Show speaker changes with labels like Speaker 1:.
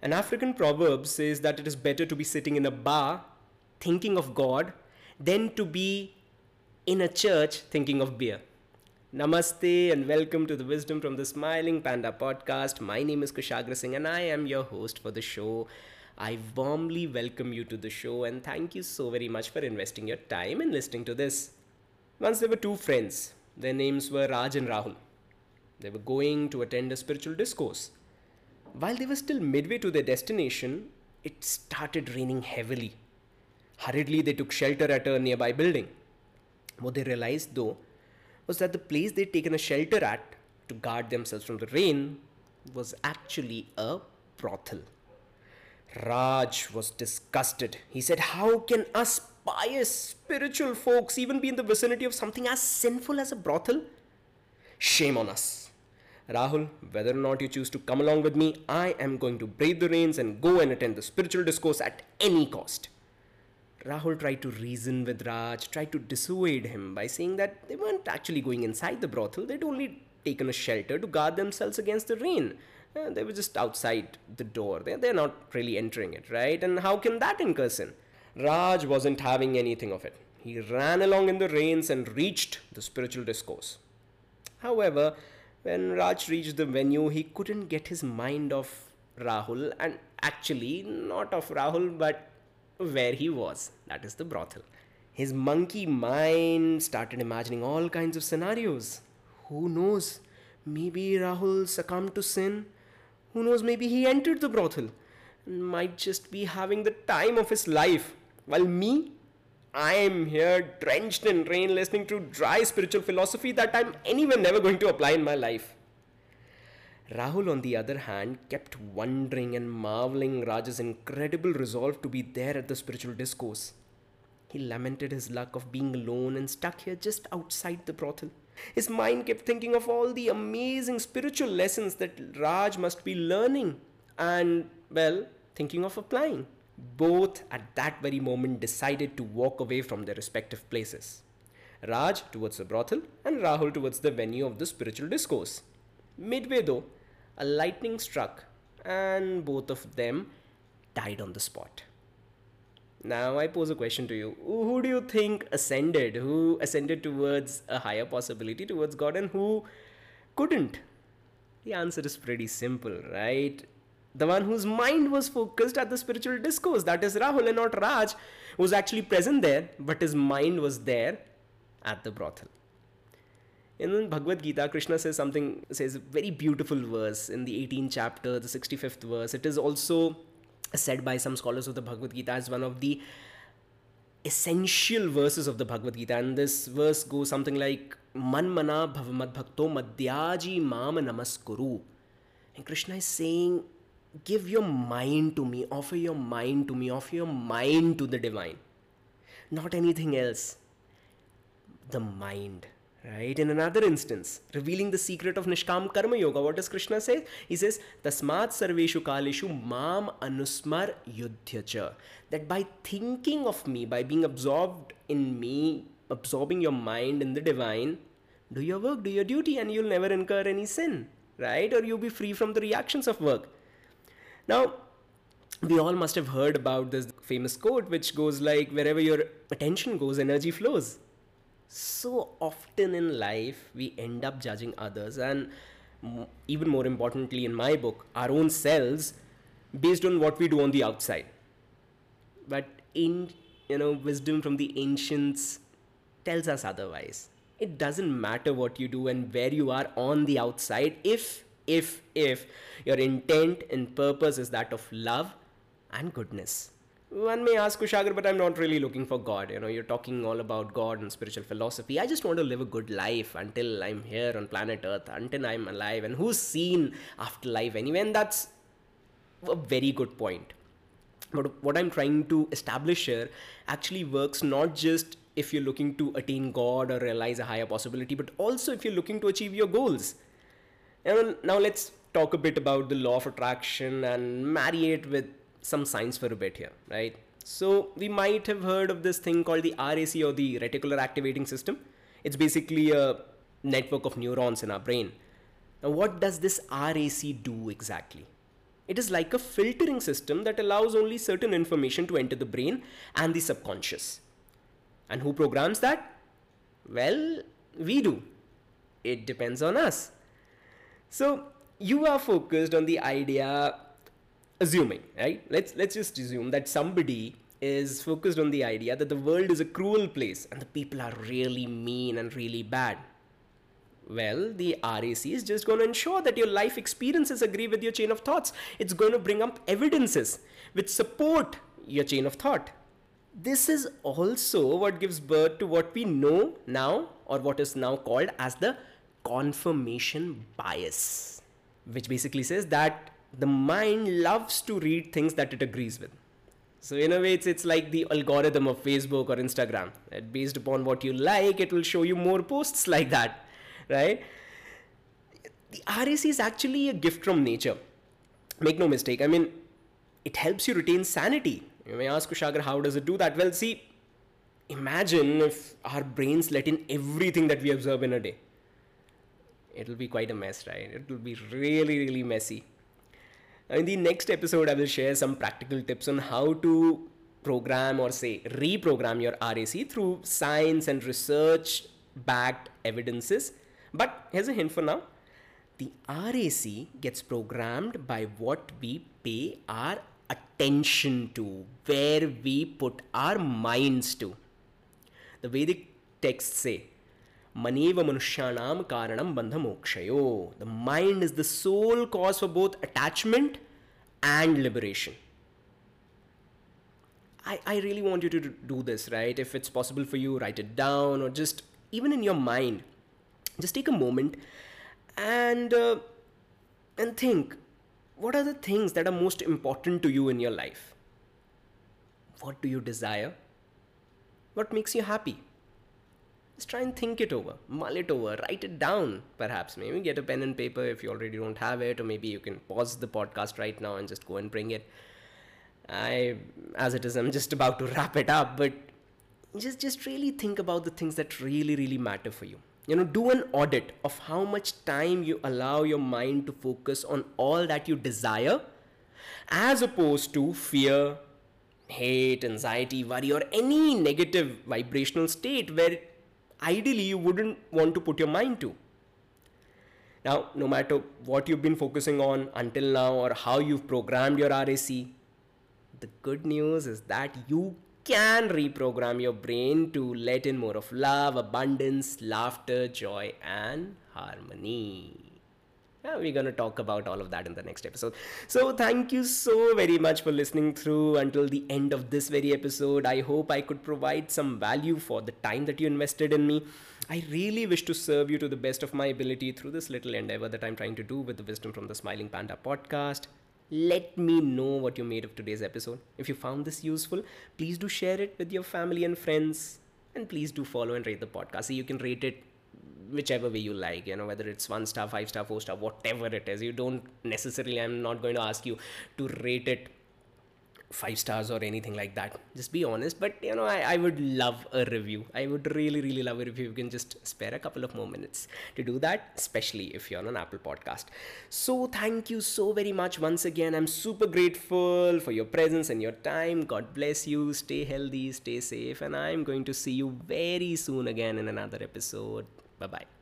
Speaker 1: An African proverb says that it is better to be sitting in a bar thinking of God than to be in a church thinking of beer. Namaste and welcome to the Wisdom from the Smiling Panda podcast. My name is Kushagra Singh and I am your host for the show. I warmly welcome you to the show and thank you so very much for investing your time in listening to this. Once there were two friends. Their names were Raj and Rahul. They were going to attend a spiritual discourse. While they were still midway to their destination, it started raining heavily. Hurriedly, they took shelter at a nearby building. What they realized, though, was that the place they'd taken a shelter at to guard themselves from the rain was actually a brothel. Raj was disgusted. He said, How can us pious, spiritual folks even be in the vicinity of something as sinful as a brothel? Shame on us. Rahul, whether or not you choose to come along with me, I am going to brave the rains and go and attend the spiritual discourse at any cost. Rahul tried to reason with Raj, tried to dissuade him by saying that they weren't actually going inside the brothel, they'd only taken a shelter to guard themselves against the rain. Uh, they were just outside the door. They're, they're not really entering it, right? And how can that incur sin? Raj wasn't having anything of it. He ran along in the rains and reached the spiritual discourse. However, when Raj reached the venue, he couldn't get his mind off Rahul and actually not of Rahul but where he was. That is the brothel. His monkey mind started imagining all kinds of scenarios. Who knows? Maybe Rahul succumbed to sin. Who knows? Maybe he entered the brothel and might just be having the time of his life. While me, I am here drenched in rain listening to dry spiritual philosophy that I'm anyway never going to apply in my life. Rahul, on the other hand, kept wondering and marveling Raj's incredible resolve to be there at the spiritual discourse. He lamented his luck of being alone and stuck here just outside the brothel. His mind kept thinking of all the amazing spiritual lessons that Raj must be learning and, well, thinking of applying. Both at that very moment decided to walk away from their respective places. Raj towards the brothel and Rahul towards the venue of the spiritual discourse. Midway, though, a lightning struck and both of them died on the spot. Now I pose a question to you. Who do you think ascended? Who ascended towards a higher possibility, towards God, and who couldn't? The answer is pretty simple, right? The one whose mind was focused at the spiritual discourse, that is Rahul and not Raj, was actually present there, but his mind was there at the brothel. In Bhagavad Gita, Krishna says something, says a very beautiful verse in the 18th chapter, the 65th verse. It is also said by some scholars of the Bhagavad Gita as one of the essential verses of the Bhagavad Gita. And this verse goes something like, Man mana bhavamad bhakto madhyaji mama namaskuru. And Krishna is saying, give your mind to me, offer your mind to me, offer your mind to the divine. Not anything else. The mind Right? In another instance, revealing the secret of Nishkam Karma Yoga, what does Krishna say? He says, Tasmat Sarveshu Kaleshu Mam Anusmar Yudhyacha. That by thinking of me, by being absorbed in me, absorbing your mind in the divine, do your work, do your duty, and you'll never incur any sin. Right? Or you'll be free from the reactions of work. Now, we all must have heard about this famous quote which goes like, wherever your attention goes, energy flows. So often in life we end up judging others and even more importantly in my book our own selves based on what we do on the outside. But in you know wisdom from the ancients tells us otherwise. It doesn't matter what you do and where you are on the outside if if if your intent and purpose is that of love and goodness one may ask Kushagra, but I'm not really looking for God. You know, you're talking all about God and spiritual philosophy. I just want to live a good life until I'm here on planet Earth, until I'm alive. And who's seen afterlife anyway? And that's a very good point. But what I'm trying to establish here actually works not just if you're looking to attain God or realize a higher possibility, but also if you're looking to achieve your goals. And now let's talk a bit about the law of attraction and marry it with some science for a bit here, right? So we might have heard of this thing called the RAC or the reticular activating system. It's basically a network of neurons in our brain. Now, what does this RAC do exactly? It is like a filtering system that allows only certain information to enter the brain and the subconscious. And who programs that? Well, we do. It depends on us. So you are focused on the idea, assuming, right? Let's let's just assume that somebody is focused on the idea that the world is a cruel place and the people are really mean and really bad. Well, the RAC is just going to ensure that your life experiences agree with your chain of thoughts. It's going to bring up evidences which support your chain of thought. This is also what gives birth to what we know now, or what is now called as the confirmation bias, which basically says that the mind loves to read things that it agrees with. So in a way, it's it's like the algorithm of Facebook or Instagram. Based upon what you like, it will show you more posts like that, right? The RAC is actually a gift from nature. Make no mistake. I mean, it helps you retain sanity. You may ask Kushagra, how does it do that? Well, see, imagine if our brains let in everything that we observe in a day. It'll be quite a mess, right? It will be really, really messy. In the next episode, I will share some practical tips on how to program or say reprogram your RAC through science and research backed evidences. But here's a hint for now the RAC gets programmed by what we pay our attention to, where we put our minds to. The Vedic texts say, Maneva Manushanam Karanam Bandha Mokshayo. The mind is the sole cause for both attachment and liberation. I, I really want you to do this, right? If it's possible for you, write it down or just even in your mind. Just take a moment and uh, and think what are the things that are most important to you in your life? What do you desire? What makes you happy? Just try and think it over, mull it over, write it down, perhaps. Maybe get a pen and paper if you already don't have it, or maybe you can pause the podcast right now and just go and bring it. I, as it is, I'm just about to wrap it up, but just just really think about the things that really, really matter for you. You know, do an audit of how much time you allow your mind to focus on all that you desire, as opposed to fear, hate, anxiety, worry, or any negative vibrational state where ideally you wouldn't want to put your mind to. Now, no matter what you've been focusing on until now or how you've programmed your RAC, the good news is that you can reprogram your brain to let in more of love, abundance, laughter, joy, and harmony we're going to talk about all of that in the next episode. So, thank you so very much for listening through until the end of this very episode. I hope I could provide some value for the time that you invested in me. I really wish to serve you to the best of my ability through this little endeavor that I'm trying to do with the Wisdom from the Smiling Panda podcast. Let me know what you made of today's episode. If you found this useful, please do share it with your family and friends. And please do follow and rate the podcast. So you can rate it whichever way you like you know whether it's one star five star four star whatever it is you don't necessarily i'm not going to ask you to rate it five stars or anything like that. Just be honest. But you know I, I would love a review. I would really really love it if you can just spare a couple of more minutes to do that especially if you're on an apple podcast. So thank you so very much once again. I'm super grateful for your presence and your time. God bless you. Stay healthy stay safe and i'm going to see you very soon again in another episode Bye bye.